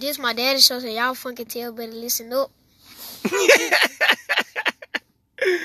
This my daddy show, so y'all fucking tell better listen up.